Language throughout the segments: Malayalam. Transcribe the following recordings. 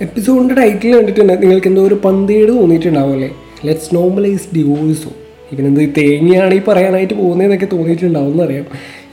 എപ്പിസോഡിന്റെ ടൈറ്റിൽ കണ്ടിട്ടുണ്ട് നിങ്ങൾക്ക് എന്തോ ഒരു പന്തേട് തോന്നിയിട്ടുണ്ടാവും അല്ലേ ലെറ്റ്സ് നോർമലൈസ് ഡിവോഴ്സോ ഇവനെന്ത് തേങ്ങയാണ് ഈ പറയാനായിട്ട് പോകുന്നതെന്നൊക്കെ തോന്നിയിട്ടുണ്ടാവും എന്നറിയാം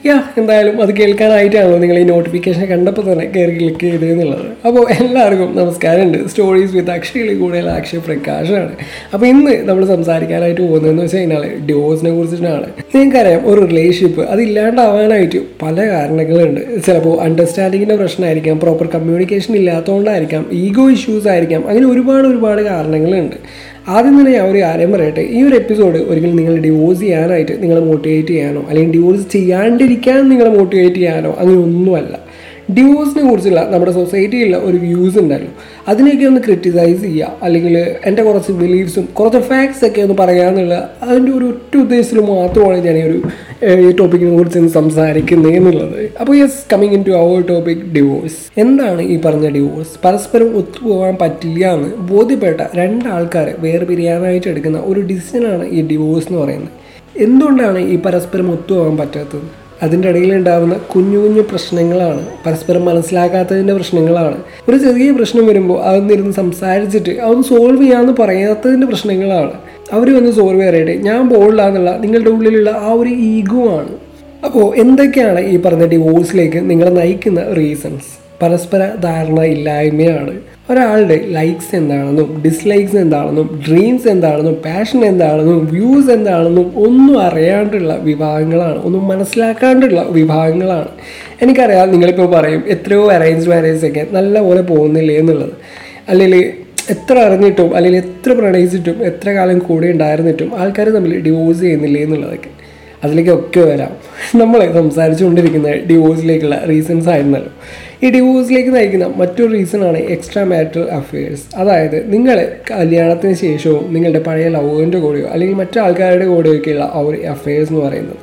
യാ എന്തായാലും അത് കേൾക്കാനായിട്ടാണല്ലോ നിങ്ങൾ ഈ നോട്ടിഫിക്കേഷൻ കണ്ടപ്പോൾ തന്നെ കയറി ക്ലിക്ക് ചെയ്തത് എന്നുള്ളത്. അപ്പോൾ എല്ലാവർക്കും നമസ്കാരമുണ്ട്. സ്റ്റോറീസ് വിത്ത് അക്ഷയിൽ കൂടുതൽ അക്ഷയ പ്രകാശാണ് അപ്പോൾ ഇന്ന് നമ്മൾ സംസാരിക്കാനായിട്ട് പോകുന്നതെന്ന് വെച്ച് കഴിഞ്ഞാൽ ഡിവോഴ്സിനെ കുറിച്ചിട്ടാണ്. നിങ്ങൾക്കറിയാം ഒരു റിലേഷൻഷിപ്പ് അതില്ലാണ്ടാവാനായിട്ട് പല കാരണങ്ങളുണ്ട്. ചിലപ്പോൾ അണ്ടർസ്റ്റാൻഡിങ്ങിന്റെ പ്രശ്നമായിരിക്കാം പ്രോപ്പർ കമ്മ്യൂണിക്കേഷൻ ഇല്ലാത്തതുകൊണ്ടായിരിക്കാം ഈഗോ ഇഷ്യൂസ് ആയിരിക്കാം അങ്ങനെ ഒരുപാട് ഒരുപാട് കാരണങ്ങളുണ്ട്. ആദ്യം തന്നെ ഞാൻ ഒരു കാര്യം പറയട്ടെ. ഈ ഒരു എപ്പിസോഡ് ഒരിക്കലും നിങ്ങൾ ഡിവോഴ്സ് ചെയ്യാനായിട്ട് നിങ്ങളെ മോട്ടിവേറ്റ് ചെയ്യാനോ അല്ലെങ്കിൽ ഡിവോഴ്സ് ചെയ്യാണ്ടിരിക്കാൻ നിങ്ങളെ മോട്ടിവേറ്റ് ചെയ്യാനോ അങ്ങനെ ഒന്നുമല്ല. ഡിവോഴ്സിനെ കുറിച്ചുള്ള നമ്മുടെ സൊസൈറ്റിയിലുള്ള ഒരു വ്യൂസ് ഉണ്ടല്ലോ അതിനെയൊക്കെ ഒന്ന് ക്രിറ്റിസൈസ് ചെയ്യുക. അല്ലെങ്കിൽ എന്റെ കുറച്ച് ബിലീഫ്സും കുറച്ച് ഫാക്ട്സ് ഒക്കെ ഒന്ന് പറയാമെന്നുള്ള അതിന്റെ ഒരു ഒറ്റ ഉദ്ദേശത്തിൽ മാത്രമാണ് ഞാൻ ഈ ഒരു ഈ ടോപ്പിക്കിനെ കുറിച്ച് ഇന്ന് സംസാരിക്കുന്നത് എന്നുള്ളത്. അപ്പോൾ yes coming into our topic divorce എന്താണ് ഈ പറഞ്ഞ ഡിവോഴ്സ് പരസ്പരം ഒത്തുപോകാൻ പറ്റില്ല എന്ന് ബോധ്യപ്പെട്ട രണ്ടാൾക്കാരെ വേറെ പിരിയാനായിട്ട് എടുക്കുന്ന ഒരു ഡിസിഷനാണ് ഈ ഡിവോഴ്സ് എന്ന് പറയുന്നത്. എന്തുകൊണ്ടാണ് ഈ പരസ്പരം ഒത്തുപോകാൻ പറ്റാത്തത്? അതിന്റെ ഇടയിൽ ഉണ്ടാകുന്ന കുഞ്ഞു കുഞ്ഞു പ്രശ്നങ്ങളാണ്. പരസ്പരം മനസ്സിലാക്കാത്തതിന്റെ പ്രശ്നങ്ങളാണ്. ഒരു ചെറിയ പ്രശ്നം വരുമ്പോൾ അതൊന്നിരുന്ന് സംസാരിച്ചിട്ട് അതൊന്ന് സോൾവ് ചെയ്യാമെന്ന് പറയാത്തതിന്റെ പ്രശ്നങ്ങളാണ്. അവർ വന്ന് സോൾവ് ചെയ്യട്ടെ ഞാൻ പോകില്ല എന്നുള്ള നിങ്ങളുടെ ഉള്ളിലുള്ള ആ ഒരു ഈഗോ ആണ്. അപ്പോൾ എന്തൊക്കെയാണ് ഈ പറഞ്ഞ ഡിവോഴ്സിലേക്ക് നിങ്ങളെ നയിക്കുന്ന റീസൺസ് പരസ്പര ധാരണ ഇല്ലായ്മയാണ്. ഒരാളുടെ ലൈക്സ് എന്താണെന്നും ഡിസ്ലൈക്സ് എന്താണെന്നും ഡ്രീംസ് എന്താണെന്നും പാഷൻ എന്താണെന്നും വ്യൂസ് എന്താണെന്നും ഒന്നും അറിയാണ്ടുള്ള വിഭാഗങ്ങളാണ്. ഒന്നും മനസ്സിലാക്കാണ്ടുള്ള വിഭാഗങ്ങളാണ്. എനിക്കറിയാം നിങ്ങളിപ്പോൾ പറയും എത്രയോ അറേഞ്ച് മാരേജ് ഒക്കെ നല്ലപോലെ പോകുന്നില്ലേ? എന്നുള്ളത്. അല്ലെങ്കിൽ എത്ര അറിഞ്ഞിട്ടും അല്ലെങ്കിൽ എത്ര പ്രണയിച്ചിട്ടും എത്ര കാലം കൂടെ ഉണ്ടായിരുന്നിട്ടും ആൾക്കാർ തമ്മിൽ ഡിവോഴ്സ് ചെയ്യുന്നില്ലേ എന്നുള്ളതൊക്കെ. അതിലേക്കൊക്കെ വരാം. നമ്മൾ സംസാരിച്ചുകൊണ്ടിരിക്കുന്ന ഡിവോഴ്സിലേക്കുള്ള റീസൺസ് ആയിരുന്നല്ലോ. ഈ ഡിവോഴ്സിലേക്ക് നയിക്കുന്ന മറ്റൊരു റീസണാണ് എക്സ്ട്രാ മാരിറ്റൽ അഫയേഴ്സ് അതായത് നിങ്ങൾ കല്യാണത്തിന് ശേഷവും നിങ്ങളുടെ പഴയ ലവറിന്റെ കൂടെയോ അല്ലെങ്കിൽ മറ്റു ആൾക്കാരുടെ കൂടെയൊക്കെയുള്ള ആ ഒരു അഫയേഴ്സ് എന്ന് പറയുന്നത്.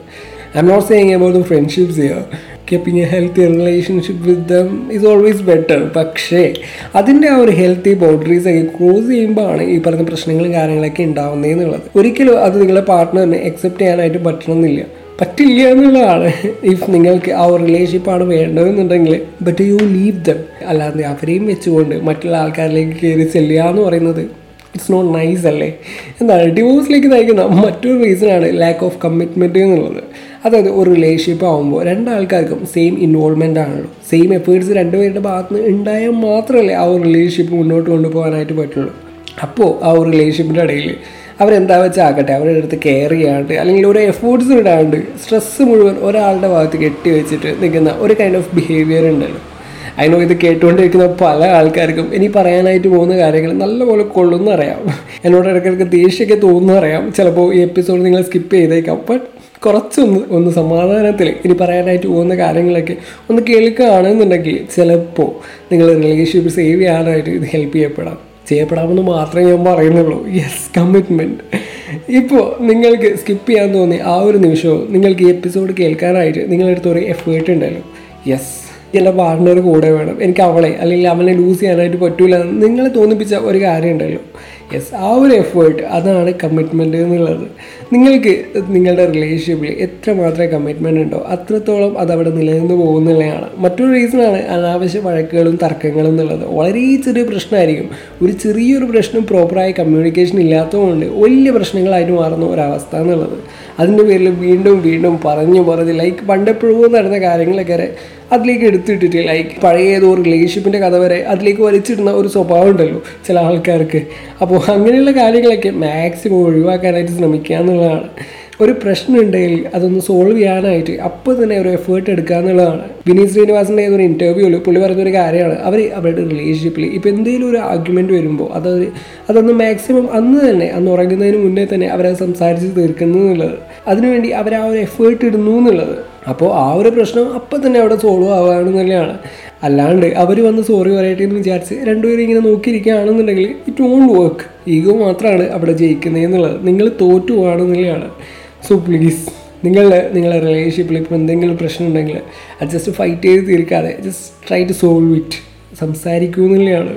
I'm not saying about friendships here keeping a healthy relationship with them is always better പക്ഷേ അതിന്റെ ആ ഒരു ഹെൽത്തി ബൗണ്ടറീസ് ഒക്കെ ക്രോസ് ചെയ്യുമ്പോഴാണ് ഈ പറഞ്ഞ പ്രശ്നങ്ങളും കാര്യങ്ങളൊക്കെ ഉണ്ടാവുന്നത് എന്നുള്ളത്. ഒരിക്കലും അത് നിങ്ങളുടെ പാർട്ട്ണറിനെ അക്സെപ്റ്റ് ചെയ്യാനായിട്ട് പറ്റണമെന്നില്ല. പറ്റില്ല എന്നുള്ളതാണ്. ഇഫ് നിങ്ങൾക്ക് ആ റിലേഷൻഷിപ്പാണ് വേണ്ടതെന്നുണ്ടെങ്കിൽ ബട്ട് യു ലീവ് ദം അല്ലാതെ അവരെയും വെച്ചുകൊണ്ട് മറ്റുള്ള ആൾക്കാരിലേക്ക് കയറി ചെല്ലുക എന്ന് പറയുന്നത് ഇറ്റ്സ് നോട്ട് നൈസ് അല്ലേ? എന്താണ് ഡിവോഴ്സിലേക്ക് നയിക്കുന്ന മറ്റൊരു റീസണാണ് ലാക്ക് ഓഫ് കമ്മിറ്റ്മെന്റ് എന്നുള്ളത്. അതായത് ഒരു റിലേഷൻഷിപ്പ് ആകുമ്പോൾ രണ്ടാൾക്കാർക്കും സെയിം ഇൻവോൾവ്മെന്റ് ആണല്ലോ. സെയിം എഫേർട്സ് രണ്ടുപേരുടെ ഭാഗത്ത് നിന്ന് ഉണ്ടായാൽ മാത്രമല്ലേ ആ ഒരു റിലേഷൻഷിപ്പ് മുന്നോട്ട് കൊണ്ടുപോകാനായിട്ട് പറ്റുള്ളൂ. അപ്പോൾ ആ ഒരു റിലേഷൻഷിപ്പിന്റെ ഇടയിൽ അവരെന്താ വെച്ചാൽ ആക്കട്ടെ അവരുടെ അടുത്ത് കെയർ ചെയ്യാണ്ട് അല്ലെങ്കിൽ ഒരു എഫേർട്സ് ഇടാണ്ട് സ്ട്രെസ്സ് മുഴുവൻ ഒരാളുടെ ഭാഗത്ത് കെട്ടി വെച്ചിട്ട് നിൽക്കുന്ന ഒരു കൈൻഡ് ഓഫ് ബിഹേവിയർ ഉണ്ടല്ലോ. അതിനോ ഇത് കേട്ടുകൊണ്ടിരിക്കുന്ന പല ആൾക്കാർക്കും ഇനി പറയാനായിട്ട് പോകുന്ന കാര്യങ്ങൾ നല്ലപോലെ കൊള്ളുന്നറിയാം. എന്നോട് ഇടയ്ക്കിടയ്ക്ക് ദേഷ്യമൊക്കെ തോന്നുന്നറിയാം. ചിലപ്പോൾ ഈ എപ്പിസോഡ് നിങ്ങൾ സ്കിപ്പ് ചെയ്തേക്കാം. ബട്ട് കുറച്ചൊന്ന് ഒന്ന് സമാധാനത്തിൽ ഇനി പറയാനായിട്ട് പോകുന്ന കാര്യങ്ങളൊക്കെ ഒന്ന് കേൾക്കുകയാണെന്നുണ്ടെങ്കിൽ ചിലപ്പോൾ നിങ്ങൾ റിലേഷൻഷിപ്പ് സേവ് ചെയ്യാനായിട്ട് ഇത് ഹെൽപ്പ് ചെയ്യപ്പെടാം. ചെയ്യപ്പെടാമെന്ന് മാത്രമേ ഞാൻ പറയുന്നുള്ളൂ. യെസ് കമ്മിറ്റ്മെന്റ് ഇപ്പോൾ നിങ്ങൾക്ക് സ്കിപ്പ് ചെയ്യാൻ തോന്നി ആ ഒരു നിമിഷവും നിങ്ങൾക്ക് ഈ എപ്പിസോഡ് കേൾക്കാനായിട്ട് നിങ്ങളെടുത്ത് ഒരു എഫേർട്ട് ഉണ്ടല്ലോ. യെസ് എന്റെ പാർട്ട്ണർ കൂടെ വേണം. എനിക്ക് അവളെ അല്ലെങ്കിൽ അവനെ ലൂസ് ചെയ്യാനായിട്ട് പറ്റൂല നിങ്ങളെ തോന്നിപ്പിച്ച ഒരു കാര്യം ഉണ്ടല്ലോ. യെസ് ആ ഒരു എഫേർട്ട് അതാണ് കമ്മിറ്റ്മെന്റ് എന്നുള്ളത്. നിങ്ങൾക്ക് നിങ്ങളുടെ റിലേഷൻഷിപ്പിൽ എത്ര മാത്രമേ കമ്മിറ്റ്മെന്റ് ഉണ്ടോ അത്രത്തോളം അത് അവിടെ നിലനിന്ന് പോകുന്നുള്ളതാണ് മറ്റൊരു റീസണാണ് അനാവശ്യ വഴക്കുകളും തർക്കങ്ങളും എന്നുള്ളത്. വളരെ ചെറിയ പ്രശ്നമായിരിക്കും. ഒരു ചെറിയൊരു പ്രശ്നം പ്രോപ്പറായി കമ്മ്യൂണിക്കേഷൻ ഇല്ലാത്തതുകൊണ്ട് വലിയ പ്രശ്നങ്ങളായിട്ട് മാറുന്ന ഒരവസ്ഥ എന്നുള്ളത്. അതിന്റെ പേരിൽ വീണ്ടും വീണ്ടും പറഞ്ഞു പറഞ്ഞ് ലൈക്ക് പണ്ടെപ്പോഴും നടന്ന കാര്യങ്ങളൊക്കെ അതിലേക്ക് എടുത്തിട്ടിട്ട് ലൈക്ക് പഴയ ഏതോ റിലേഷൻഷിപ്പിന്റെ കഥ വരെ അതിലേക്ക് വലിച്ചിടുന്ന ഒരു സ്വഭാവം ഉണ്ടല്ലോ ചില ആൾക്കാർക്ക്. അപ്പോൾ അങ്ങനെയുള്ള കാര്യങ്ങളൊക്കെ മാക്സിമം ഒഴിവാക്കാനായിട്ട് ശ്രമിക്കുക എന്നുള്ളതാണ്. ഒരു പ്രശ്നം ഉണ്ടെങ്കിൽ അതൊന്ന് സോൾവ് ചെയ്യാനായിട്ട് അപ്പോൾ തന്നെ ഒരു എഫേർട്ട് എടുക്കുക എന്നുള്ളതാണ്. വിനീത് ശ്രീനിവാസിന്റെ ഏതൊരു ഇന്റർവ്യൂവിൽ പുള്ളി പറഞ്ഞൊരു കാര്യമാണ്. അവർ അവരുടെ റിലേഷൻഷിപ്പിൽ ഇപ്പോൾ എന്തെങ്കിലും ഒരു ആർഗ്യുമെന്റ് വരുമ്പോൾ അത് അതൊന്ന് മാക്സിമം അന്ന് തന്നെ അന്ന് ഉറങ്ങുന്നതിന് മുന്നേ തന്നെ അവരത് സംസാരിച്ച് തീർക്കുന്നു എന്നുള്ളത്. അതിനുവേണ്ടി അവർ ആ ഒരു എഫേർട്ട് ഇടുന്നു എന്നുള്ളത്. അപ്പോൾ ആ ഒരു പ്രശ്നം അപ്പം തന്നെ അവിടെ സോൾവ് ആവുകയാണെന്നുള്ളതാണ്. അല്ലാണ്ട് അവർ വന്ന് സോറി പറയട്ടെ എന്ന് വിചാരിച്ച് രണ്ടുപേരും ഇങ്ങനെ നോക്കിയിരിക്കുകയാണെന്നുണ്ടെങ്കിൽ ഇറ്റ് വോണ്ട് വർക്ക് ഈഗോ മാത്രമാണ് അവിടെ ജയിക്കുന്നത് എന്നുള്ളത്. നിങ്ങൾ തോറ്റു പോവാണെന്നുള്ളതാണ് സോ പ്ലീസ് നിങ്ങളുടെ നിങ്ങളുടെ റിലേഷൻഷിപ്പിൽ ഇപ്പോൾ എന്തെങ്കിലും പ്രശ്നം ഉണ്ടെങ്കിൽ അത് ജസ്റ്റ് ഫൈറ്റ് ചെയ്ത് തീർക്കാതെ just try to solve it സംസാരിക്കൂ എന്നുള്ളതാണ്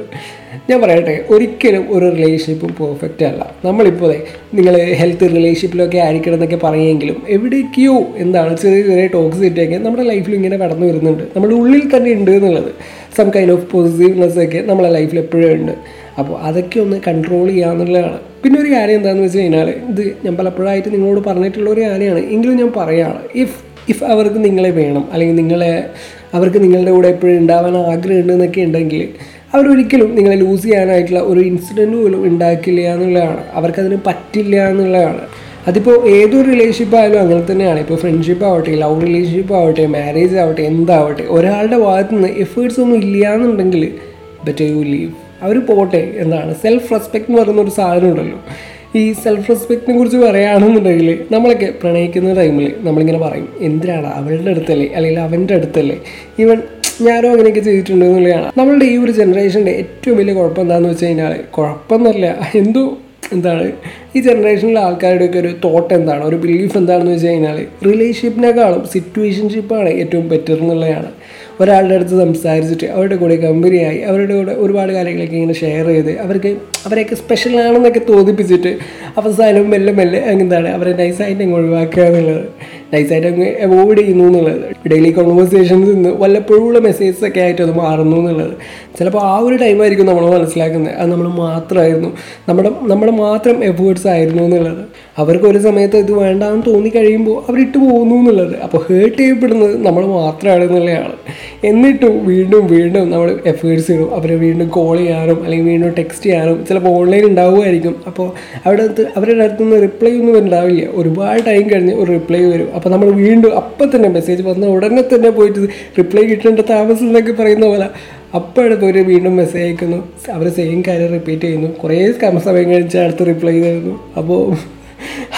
ഞാൻ പറയട്ടെ ഒരിക്കലും ഒരു റിലേഷൻഷിപ്പും പെർഫെക്റ്റ് അല്ല. നമ്മളിപ്പോൾ നിങ്ങൾ ഹെൽത്ത് റിലേഷൻഷിപ്പിലൊക്കെ ആയിരിക്കണം എന്നൊക്കെ പറയുമെങ്കിലും എവിടേക്കോ എന്താണ് ചെറിയ ചെറിയ ടോക്സിറ്റൊക്കെ നമ്മുടെ ലൈഫിൽ ഇങ്ങനെ കടന്നു വരുന്നുണ്ട്. നമ്മുടെ ഉള്ളിൽ തന്നെ ഉണ്ട് എന്നുള്ളത്. സം കൈൻഡ് ഓഫ് പോസിറ്റീവ്നെസ് ഒക്കെ നമ്മളെ ലൈഫിൽ എപ്പോഴും ഉണ്ട്. അപ്പോൾ അതൊക്കെ ഒന്ന് കൺട്രോൾ ചെയ്യാന്നുള്ളതാണ് പിന്നെ ഒരു കാര്യം എന്താണെന്ന് വെച്ച് കഴിഞ്ഞാൽ ഇത് ഞാൻ പലപ്പോഴായിട്ട് നിങ്ങളോട് പറഞ്ഞിട്ടുള്ള ഒരു കാര്യമാണ്. എങ്കിലും ഞാൻ പറയുകയാണ് ഇഫ് ഇഫ് അവർക്ക് നിങ്ങളെ വേണം അല്ലെങ്കിൽ നിങ്ങളെ അവർക്ക് നിങ്ങളുടെ കൂടെ എപ്പോഴും ഉണ്ടാവാൻ ആഗ്രഹമുണ്ട് എന്നൊക്കെ ഉണ്ടെങ്കിൽ അവരൊരിക്കലും നിങ്ങളെ ലൂസ് ചെയ്യാനായിട്ടുള്ള ഒരു ഇൻസിഡന്റ് പോലും ഉണ്ടാക്കില്ല എന്നുള്ളതാണ്. അവർക്കതിന് പറ്റില്ല എന്നുള്ളതാണ്. അതിപ്പോൾ ഏതൊരു റിലേഷൻഷിപ്പ് ആയാലും അങ്ങനെ തന്നെയാണ്. ഇപ്പോൾ ഫ്രണ്ട്ഷിപ്പ് ആവട്ടെ ലവ് റിലേഷൻഷിപ്പ് ആവട്ടെ മാരേജ് ആവട്ടെ എന്താവട്ടെ ഒരാളുടെ ഭാഗത്തു നിന്ന് എഫേർട്സ് ഒന്നും ഇല്ല എന്നുണ്ടെങ്കിൽ ബെറ്റർ യു ലീവ് അവർ പോട്ടെ എന്താണ് സെൽഫ് റെസ്പെക്റ്റ് എന്ന് പറയുന്ന ഒരു സാധനം ഉണ്ടല്ലോ. ഈ സെൽഫ് റെസ്പെക്റ്റിനെ കുറിച്ച് പറയുകയാണെന്നുണ്ടെങ്കിൽ നമ്മളൊക്കെ പ്രണയിക്കുന്ന ടൈമിൽ നമ്മളിങ്ങനെ പറയും എന്തിനാണ് അവളുടെ അടുത്തല്ലേ? അല്ലെങ്കിൽ അവന്റെ അടുത്തല്ലേ? ഈവൻ ഞാനും അങ്ങനെയൊക്കെ ചെയ്തിട്ടുണ്ട് എന്നുള്ളതാണ്. നമ്മളുടെ ഈ ഒരു ജനറേഷന്റെ ഏറ്റവും വലിയ കുഴപ്പം എന്താണെന്ന് വെച്ച് കഴിഞ്ഞാൽ കുഴപ്പമെന്നല്ല എന്തോ എന്താണ്? ഈ ജനറേഷനിലെ ആൾക്കാരുടെയൊക്കെ ഒരു തോട്ട് എന്താണ്? ഒരു ബിലീഫ് എന്താണെന്ന് വെച്ച് കഴിഞ്ഞാൽ റിലേഷൻഷിപ്പിനേക്കാളും സിറ്റുവേഷൻഷിപ്പാണ് ഏറ്റവും ബെറ്റർ എന്നുള്ളതാണ്. ഒരാളുടെ അടുത്ത് സംസാരിച്ചിട്ട് അവരുടെ കൂടെ കമ്പനിയായി അവരുടെ കൂടെ ഒരുപാട് കാര്യങ്ങളൊക്കെ ഇങ്ങനെ ഷെയർ ചെയ്ത് അവർക്ക് അവരെയൊക്കെ സ്പെഷ്യൽ ആണെന്നൊക്കെ തോന്നിപ്പിച്ചിട്ട് അവസാനം മെല്ലെ മെല്ലെ എന്താണ് അവരെ നൈസായിട്ട് അങ്ങ് ഒഴിവാക്കുക എന്നുള്ളത്. നൈസായിട്ട് അങ്ങ് അവോയ്ഡ് ചെയ്യുന്നു എന്നുള്ളത്. ഡെയിലി കോൺവേഴ്സേഷൻസ് നിന്ന് വല്ലപ്പോഴുള്ള മെസ്സേജസ് ഒക്കെ ആയിട്ട് അത് മാറുന്നു എന്നുള്ളത്. ചിലപ്പോൾ ആ ഒരു ടൈമായിരിക്കും നമ്മൾ മനസ്സിലാക്കുന്നത്. അത് നമ്മൾ മാത്രമായിരുന്നു. നമ്മുടെ നമ്മുടെ മാത്രം എഫേർട്സ് ആയിരുന്നു എന്നുള്ളത്. അവർക്ക് ഒരു സമയത്ത് ഇത് വേണ്ടാന്ന് തോന്നി കഴിയുമ്പോൾ അവരിട്ട് പോകുന്നു എന്നുള്ളത്. അപ്പോൾ ഹേർട്ട് ചെയ്യപ്പെടുന്നത് നമ്മൾ മാത്രമാണ് എന്നുള്ളതാണ്. എന്നിട്ടും വീണ്ടും വീണ്ടും നമ്മൾ എഫേർട്സ് ചെയ്യും അവരെ വീണ്ടും കോൾ ചെയ്യാനും അല്ലെങ്കിൽ വീണ്ടും ടെക്സ്റ്റ് ചെയ്യാനും ചിലപ്പോൾ ഓൺലൈൻ ഉണ്ടാവുമായിരിക്കും അപ്പോൾ അവിടെ അവരുടെ അടുത്ത് നിന്ന് റിപ്ലൈ ഒന്നും ഉണ്ടാവില്ല ഒരുപാട് ടൈം കഴിഞ്ഞ് ഒരു റിപ്ലൈ വരും. അപ്പോൾ നമ്മൾ വീണ്ടും അപ്പം തന്നെ മെസ്സേജ് വന്ന ഉടനെ തന്നെ പോയിട്ട് റിപ്ലൈ കിട്ടേണ്ട താമസം എന്നൊക്കെ പറയുന്ന പോലെ അപ്പോൾ അവർ വീണ്ടും മെസ്സേജ് അയക്കുന്നു. അവർ സെയിം കാര്യം റിപ്പീറ്റ് ചെയ്യുന്നു. കുറേ സമയം കഴിച്ച് അടുത്ത് റിപ്ലൈ തരുന്നു. അപ്പോൾ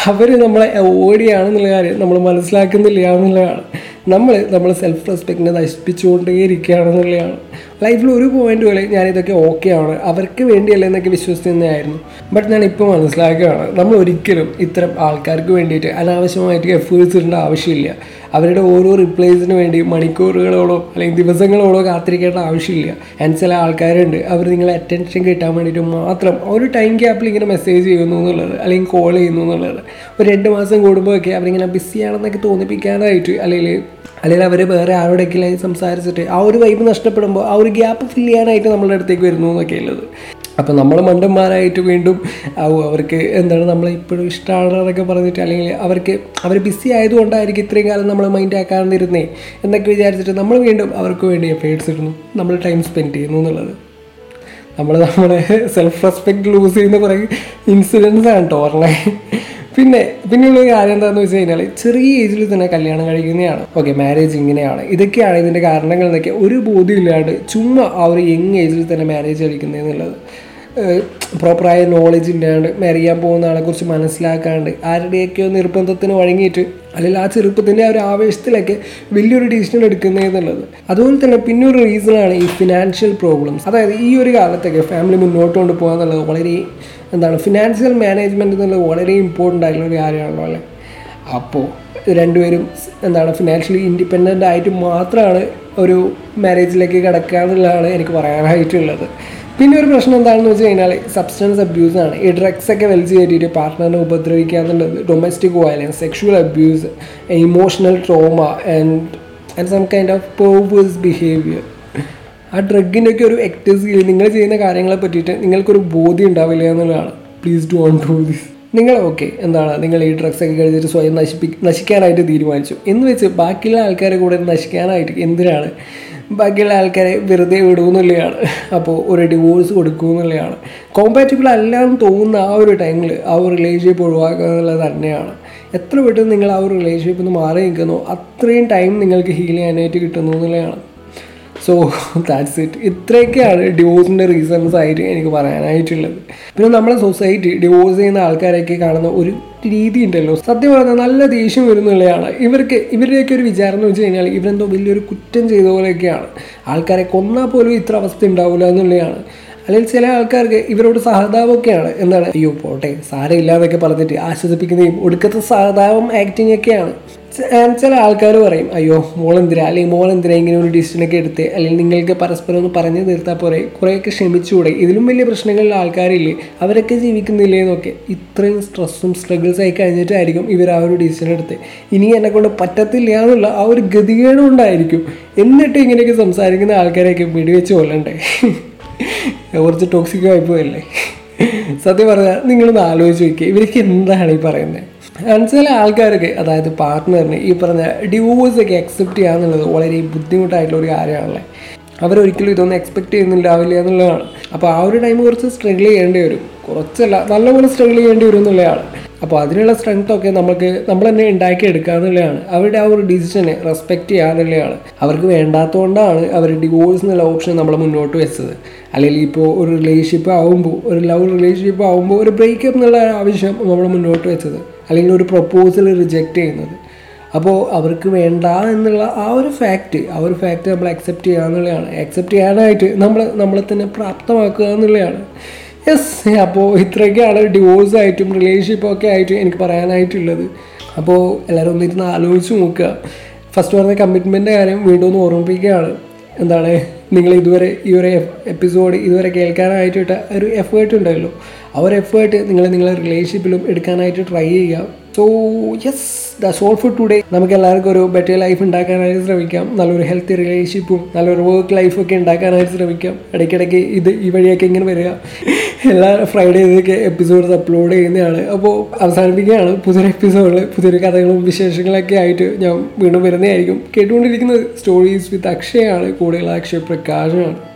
അവർ നമ്മളെ അവോയ്ഡ് ചെയ്യുകയാണെന്നുള്ള കാര്യം നമ്മൾ മനസ്സിലാക്കുന്നില്ല എന്നുള്ളതാണ് നമ്മൾ നമ്മൾ സെൽഫ് റെസ്പെക്റ്റിനെ നശിപ്പിച്ചുകൊണ്ടേയിരിക്കുകയാണെന്നുള്ളതാണ്. ലൈഫിൽ ഒരു പോയിന്റ് പോലെ ഞാനിതൊക്കെ ഓക്കെ ആണ് അവർക്ക് വേണ്ടിയല്ല എന്നൊക്കെ വിശ്വസിക്കുന്നതായിരുന്നു ബട്ട് ഞാൻ ഇപ്പോൾ മനസ്സിലാക്കുകയാണ് നമ്മൾ ഒരിക്കലും ഇത്തരം ആൾക്കാർക്ക് വേണ്ടിയിട്ട് അനാവശ്യമായിട്ട് എഫേർട്സ് ഇടേണ്ട ആവശ്യമില്ല. അവരുടെ ഓരോ റിപ്ലൈസിന് വേണ്ടി മണിക്കൂറുകളോളോ അല്ലെങ്കിൽ ദിവസങ്ങളോളോ കാത്തിരിക്കേണ്ട ആവശ്യമില്ല. ആൻഡ് ചില ആൾക്കാരുണ്ട്. അവർ നിങ്ങളെ അറ്റൻഷൻ കിട്ടാൻ വേണ്ടിയിട്ട് മാത്രം ഒരു ടൈം ഗ്യാപ്പിൽ ഇങ്ങനെ മെസ്സേജ് ചെയ്യുന്നു എന്നുള്ളത് അല്ലെങ്കിൽ കോൾ ചെയ്യുന്നു എന്നുള്ളത്. ഒരു രണ്ട് മാസം കൂടുമ്പോഴൊക്കെ അവരിങ്ങനെ ബിസിയാണെന്നൊക്കെ തോന്നിപ്പിക്കാനായിട്ട് അല്ലെങ്കിൽ അല്ലെങ്കിൽ അവർ വേറെ ആരോടെങ്കിലും സംസാരിച്ചിട്ട് ആ ഒരു വൈബ് നഷ്ടപ്പെടുമ്പോൾ ആ ഒരു ഗ്യാപ്പ് ഫില്ല് ചെയ്യാനായിട്ട് നമ്മളുടെ അടുത്തേക്ക് വരുന്നു എന്നൊക്കെ ഉള്ളത്. അപ്പോൾ നമ്മൾ മണ്ടന്മാരായിട്ട് വീണ്ടും അവർക്ക് എന്താണ് നമ്മളെ ഇപ്പോഴും ഇഷ്ടമാണ് എന്നൊക്കെ പറഞ്ഞിട്ട് അല്ലെങ്കിൽ അവർക്ക് അവർ ബിസി ആയതുകൊണ്ടായിരിക്കും ഇത്രയും കാലം നമ്മൾ മൈൻഡ് ആക്കാതിരുന്നേ എന്നൊക്കെ വിചാരിച്ചിട്ട് നമ്മൾ വീണ്ടും അവർക്ക് വേണ്ടി എഫേർട്സ് ഇടുന്നു. നമ്മൾ ടൈം സ്പെൻഡ് ചെയ്യുന്നു എന്നുള്ളത്. നമ്മൾ നമ്മളെ സെൽഫ് റെസ്പെക്ട് ലൂസ് ചെയ്യുന്ന കുറേ ഇൻസിഡൻസ് ആണ് കേട്ടോ പറഞ്ഞേ. പിന്നെ പിന്നെയുള്ള കാര്യം എന്താണെന്ന് വെച്ച് കഴിഞ്ഞാൽ ചെറിയ ഏജിൽ തന്നെ കല്യാണം കഴിക്കുന്നതാണ്. ഓക്കെ മാരേജ് ഇങ്ങനെയാണ്. ഇതൊക്കെയാണ് ഇതിന്റെ കാരണങ്ങൾ എന്നൊക്കെ ഒരു ബോധ്യമില്ലാണ്ട് ചുമ്മാ ആ ഒരു യങ് ഏജിൽ തന്നെ മാരേജ് കഴിക്കുന്നതെന്നുള്ളത് പ്രോപ്പറായ നോളജ് ഇല്ലാണ്ട് മെറിയാൻ പോകുന്ന ആളെക്കുറിച്ച് മനസ്സിലാക്കാണ്ട് ആരുടെയൊക്കെയോ നിർബന്ധത്തിന് വഴങ്ങിയിട്ട് അല്ലെങ്കിൽ ആ ചെറുപ്പത്തിന്റെ ആ ഒരു ആവേശത്തിലൊക്കെ വലിയൊരു ഡിസിഷൻ എടുക്കുന്നതെന്നുള്ളത് അതുപോലെ തന്നെ പിന്നെ ഒരു റീസണാണ് ഈ ഫിനാൻഷ്യൽ പ്രോബ്ലംസ് അതായത് ഈ ഒരു കാലത്തൊക്കെ ഫാമിലി മുന്നോട്ട് കൊണ്ട് പോകുക എന്നുള്ളത് വളരെ എന്താണ് ഫിനാൻഷ്യൽ മാനേജ്മെന്റ് എന്നുള്ളത് വളരെ ഇമ്പോർട്ടന്റ് ആയിട്ടുള്ള ഒരു കാര്യമാണല്ലോ അല്ലേ? അപ്പോൾ രണ്ടുപേരും എന്താണ് ഫിനാൻഷ്യലി ഇൻഡിപെൻഡന്റ് ആയിട്ട് മാത്രമാണ് ഒരു മാരേജിലേക്ക് കിടക്കുക എന്നുള്ളതാണ് എനിക്ക് പറയാനായിട്ടുള്ളത്. പിന്നെ ഒരു പ്രശ്നം എന്താണെന്ന് വെച്ച് കഴിഞ്ഞാൽ സബ്സ്റ്റൻസ് അബ്യൂസ് ആണ്. ഈ ഡ്രഗ്സ് ഒക്കെ വലിച്ചു കയറ്റിയിട്ട് പാർട്ട്ണറിനെ ഉപദ്രവിക്കുക എന്നുള്ളത് domestic violence sexual abuse emotional trauma and and some kind of perverse behaviour ആ ഡ്രഗിന്റെ ഒക്കെ ഒരു എക്ടസ് നിങ്ങൾ ചെയ്യുന്ന കാര്യങ്ങളെ പറ്റിയിട്ട് നിങ്ങൾക്കൊരു ബോധ്യം ഉണ്ടാവില്ല എന്നുള്ളതാണ്. Please do on do this നിങ്ങൾ ഓക്കെ എന്താണ്? നിങ്ങൾ ഈ ഡ്രഗ്സ് ഒക്കെ കഴിച്ചിട്ട് സ്വയം നശിപ്പി നശിക്കാനായിട്ട് തീരുമാനിച്ചു. എന്ന് വെച്ച് ബാക്കിയുള്ള ആൾക്കാരെ കൂടെ നശിക്കാനായിട്ട് എന്തിനാണ് ബാക്കിയുള്ള ആൾക്കാരെ വെറുതെ വിടുമെന്നുള്ളതാണ് അപ്പോൾ ഒരു ഡിവോഴ്സ് കൊടുക്കുമെന്നുള്ളതാണ് കോമ്പാറ്റബിൾ അല്ല എന്ന് തോന്നുന്ന ആ ഒരു ടൈമിൽ ആ ഒരു റിലേഷൻഷിപ്പ് ഒഴിവാക്കുക എന്നുള്ളത് തന്നെയാണ്. എത്ര പെട്ടെന്ന് നിങ്ങൾ ആ ഒരു റിലേഷൻഷിപ്പിൽ നിന്ന് മാറി നിൽക്കുന്നു അത്രയും ടൈം നിങ്ങൾക്ക് ഹീൽ ചെയ്യാനായിട്ട് കിട്ടുന്നു എന്നുള്ളതാണ്. സോ ദാറ്റ്സ് ഇറ്റ് ഇത്രയൊക്കെയാണ് ഡിവോഴ്സിന്റെ റീസൺസ് ആയിട്ട് എനിക്ക് പറയാനായിട്ടുള്ളത്. പിന്നെ നമ്മുടെ സൊസൈറ്റി ഡിവോഴ്സ് ചെയ്യുന്ന ആൾക്കാരെയൊക്കെ കാണുന്ന ഒരു രീതി ഉണ്ടല്ലോ. സത്യം പറഞ്ഞാൽ നല്ല ദേഷ്യം വരുന്നുള്ളതാണ് ഇവർക്ക് ഇവരുടെയൊക്കെ ഒരു വിചാരം എന്ന് വെച്ച് കഴിഞ്ഞാൽ ഇവരെന്തോ വലിയൊരു കുറ്റം ചെയ്ത പോലെയൊക്കെയാണ്. ആൾക്കാരെ കൊന്നാൽ പോലും ഇത്ര അവസ്ഥ ഉണ്ടാവില്ല എന്നുള്ളതാണ്. അല്ലെങ്കിൽ ചില ആൾക്കാർക്ക് ഇവരോട് സഹതാപമൊക്കെയാണ്. എന്താണ്? അയ്യോ പോട്ടെ സാരമില്ല എന്നൊക്കെ പറഞ്ഞിട്ട് ആശ്വസിപ്പിക്കുന്നതും ഒടുക്കത്തെ സഹതാപം ആക്ടിങ് ഒക്കെയാണ്. ചില ആൾക്കാർ പറയും അയ്യോ മോൾ മോളെന്തിരാ അല്ലെങ്കിൽ മോളെന്തിരാ ഇങ്ങനെ ഒരു ഡിസിഷനൊക്കെ എടുത്ത്? അല്ലെങ്കിൽ നിങ്ങൾക്ക് പരസ്പരം ഒന്ന് പറഞ്ഞു തീർത്താൽ പോരെ. കുറേയൊക്കെ ക്ഷമിച്ചുകൂടെ. ഇതിലും വലിയ പ്രശ്നങ്ങളുള്ള ആൾക്കാരില്ലേ? അവരൊക്കെ ജീവിക്കുന്നില്ലേ എന്നൊക്കെ. ഇത്രയും സ്ട്രെസ്സും സ്ട്രഗിൾസ് ആയി കഴിഞ്ഞിട്ടായിരിക്കും ഇവർ ആ ഒരു ഡിസിഷൻ എടുത്ത്. ഇനി എന്നെ കൊണ്ട് പറ്റത്തില്ല എന്നുള്ള ആ ഒരു ഗതികേടും ഉണ്ടായിരിക്കും. എന്നിട്ട് ഇങ്ങനെയൊക്കെ സംസാരിക്കുന്ന ആൾക്കാരെയൊക്കെ വെടിവെച്ച് കൊല്ലണ്ടേ? കുറച്ച് ടോക്സിക് ആയിപ്പോയല്ലേ സത്യം പറഞ്ഞാൽ നിങ്ങളൊന്ന് ആലോചിച്ച് നോക്കിയാൽ ഇവർക്ക് എന്താണ് ഈ പറയുന്നത് ചില ആൾക്കാരൊക്കെ അതായത് പാർട്ട്ണറിന് ഈ പറഞ്ഞ ഡിവോഴ്സ് ഒക്കെ അക്സെപ്റ്റ് ചെയ്യാന്നുള്ളത് വളരെ ബുദ്ധിമുട്ടായിട്ടുള്ള ഒരു കാര്യമാണല്ലേ? അവരൊരിക്കലും ഇതൊന്നും എക്സ്പെക്ട് ചെയ്യുന്നുണ്ടാവില്ല എന്നുള്ളതാണ്. അപ്പോൾ ആ ഒരു ടൈം കുറച്ച് സ്ട്രഗിൾ ചെയ്യേണ്ടി വരും. കുറച്ചല്ല നല്ലപോലെ സ്ട്രഗിൾ ചെയ്യേണ്ടി വരും എന്നുള്ളതാണ്. അപ്പോൾ അതിനുള്ള സ്ട്രെങ്ത്തൊക്കെ നമുക്ക് നമ്മൾ തന്നെ ഉണ്ടാക്കി എടുക്കുക എന്നുള്ളതാണ്. അവരുടെ ആ ഒരു ഡിസിഷനെ റെസ്പെക്റ്റ് ചെയ്യുക എന്നുള്ളതാണ്. അവർക്ക് വേണ്ടാത്തതുകൊണ്ടാണ് അവർ ഡിവോഴ്സ് എന്നുള്ള ഓപ്ഷൻ നമ്മൾ മുന്നോട്ട് വെച്ചത്. അല്ലെങ്കിൽ ഇപ്പോൾ ഒരു റിലേഷൻഷിപ്പ് ആകുമ്പോൾ ഒരു ലവ് റിലേഷൻഷിപ്പ് ആകുമ്പോൾ ഒരു ബ്രേക്കപ്പ് എന്നുള്ള ആവശ്യം നമ്മൾ മുന്നോട്ട് വെച്ചത്. അല്ലെങ്കിൽ ഒരു പ്രപ്പോസൽ റിജക്റ്റ് ചെയ്യുന്നത്. അപ്പോൾ അവർക്ക് വേണ്ട എന്നുള്ള ആ ഒരു ഫാക്റ്റ് ആ ഒരു ഫാക്റ്റ് നമ്മൾ അക്സെപ്റ്റ് ചെയ്യുക എന്നുള്ളതാണ്. അക്സെപ്റ്റ് ചെയ്യാനായിട്ട് നമ്മൾ നമ്മളെ തന്നെ പ്രാപ്തമാക്കുക എന്നുള്ളതാണ്. യെസ് അപ്പോൾ ഇത്രയൊക്കെയാണ് ഡിവോഴ്സ് ആയിട്ടും റിലേഷൻഷിപ്പ് ഒക്കെ ആയിട്ടും എനിക്ക് പറയാനായിട്ടുള്ളത്. അപ്പോൾ എല്ലാവരും ഒന്നിരുന്ന് ആലോചിച്ച് നോക്കുക. ഫസ്റ്റ് പറഞ്ഞ കമ്മിറ്റ്മെന്റ് കാര്യം വീണ്ടും ഒന്ന് ഓർമ്മിപ്പിക്കുകയാണ്. എന്താണ്? നിങ്ങൾ ഇതുവരെ ഈ ഒരു എപ്പിസോഡ് ഇതുവരെ കേൾക്കാനായിട്ട് ഒരു എഫേർട്ട് ഉണ്ടല്ലോ. ആ ഒരു എഫേർട്ട് നിങ്ങൾ നിങ്ങളുടെ റിലേഷൻഷിപ്പിലും എടുക്കാനായിട്ട് ട്രൈ ചെയ്യുക. So yes that's all for today നമുക്ക് എല്ലാവർക്കും ഒരു ബെറ്റർ ലൈഫ് ഉണ്ടാക്കാനായിട്ട് ശ്രമിക്കാം. നല്ലൊരു ഹെൽത്തി റിലേഷൻഷിപ്പും നല്ലൊരു വർക്ക് ലൈഫൊക്കെ ഉണ്ടാക്കാനായിട്ട് ശ്രമിക്കാം. ഇടയ്ക്കിടയ്ക്ക് ഇത് ഈ വഴിയൊക്കെ ഇങ്ങനെ വരിക. എല്ലാ ഫ്രൈഡേ ഇതൊക്കെ എപ്പിസോഡ്സ് അപ്ലോഡ് ചെയ്യുന്നതാണ്. അപ്പോൾ അവസാനിപ്പിക്കുകയാണ്. പുതിയൊരു എപ്പിസോഡിൽ പുതിയൊരു കഥകളും വിശേഷങ്ങളൊക്കെ ആയിട്ട് ഞാൻ വീണ്ടും വരുന്നതായിരിക്കും. കേട്ടുകൊണ്ടിരിക്കുന്നത് സ്റ്റോറീസ് വിത്ത് അക്ഷയാണ് കൂടെയുള്ള അക്ഷയ് പ്രകാശാണ്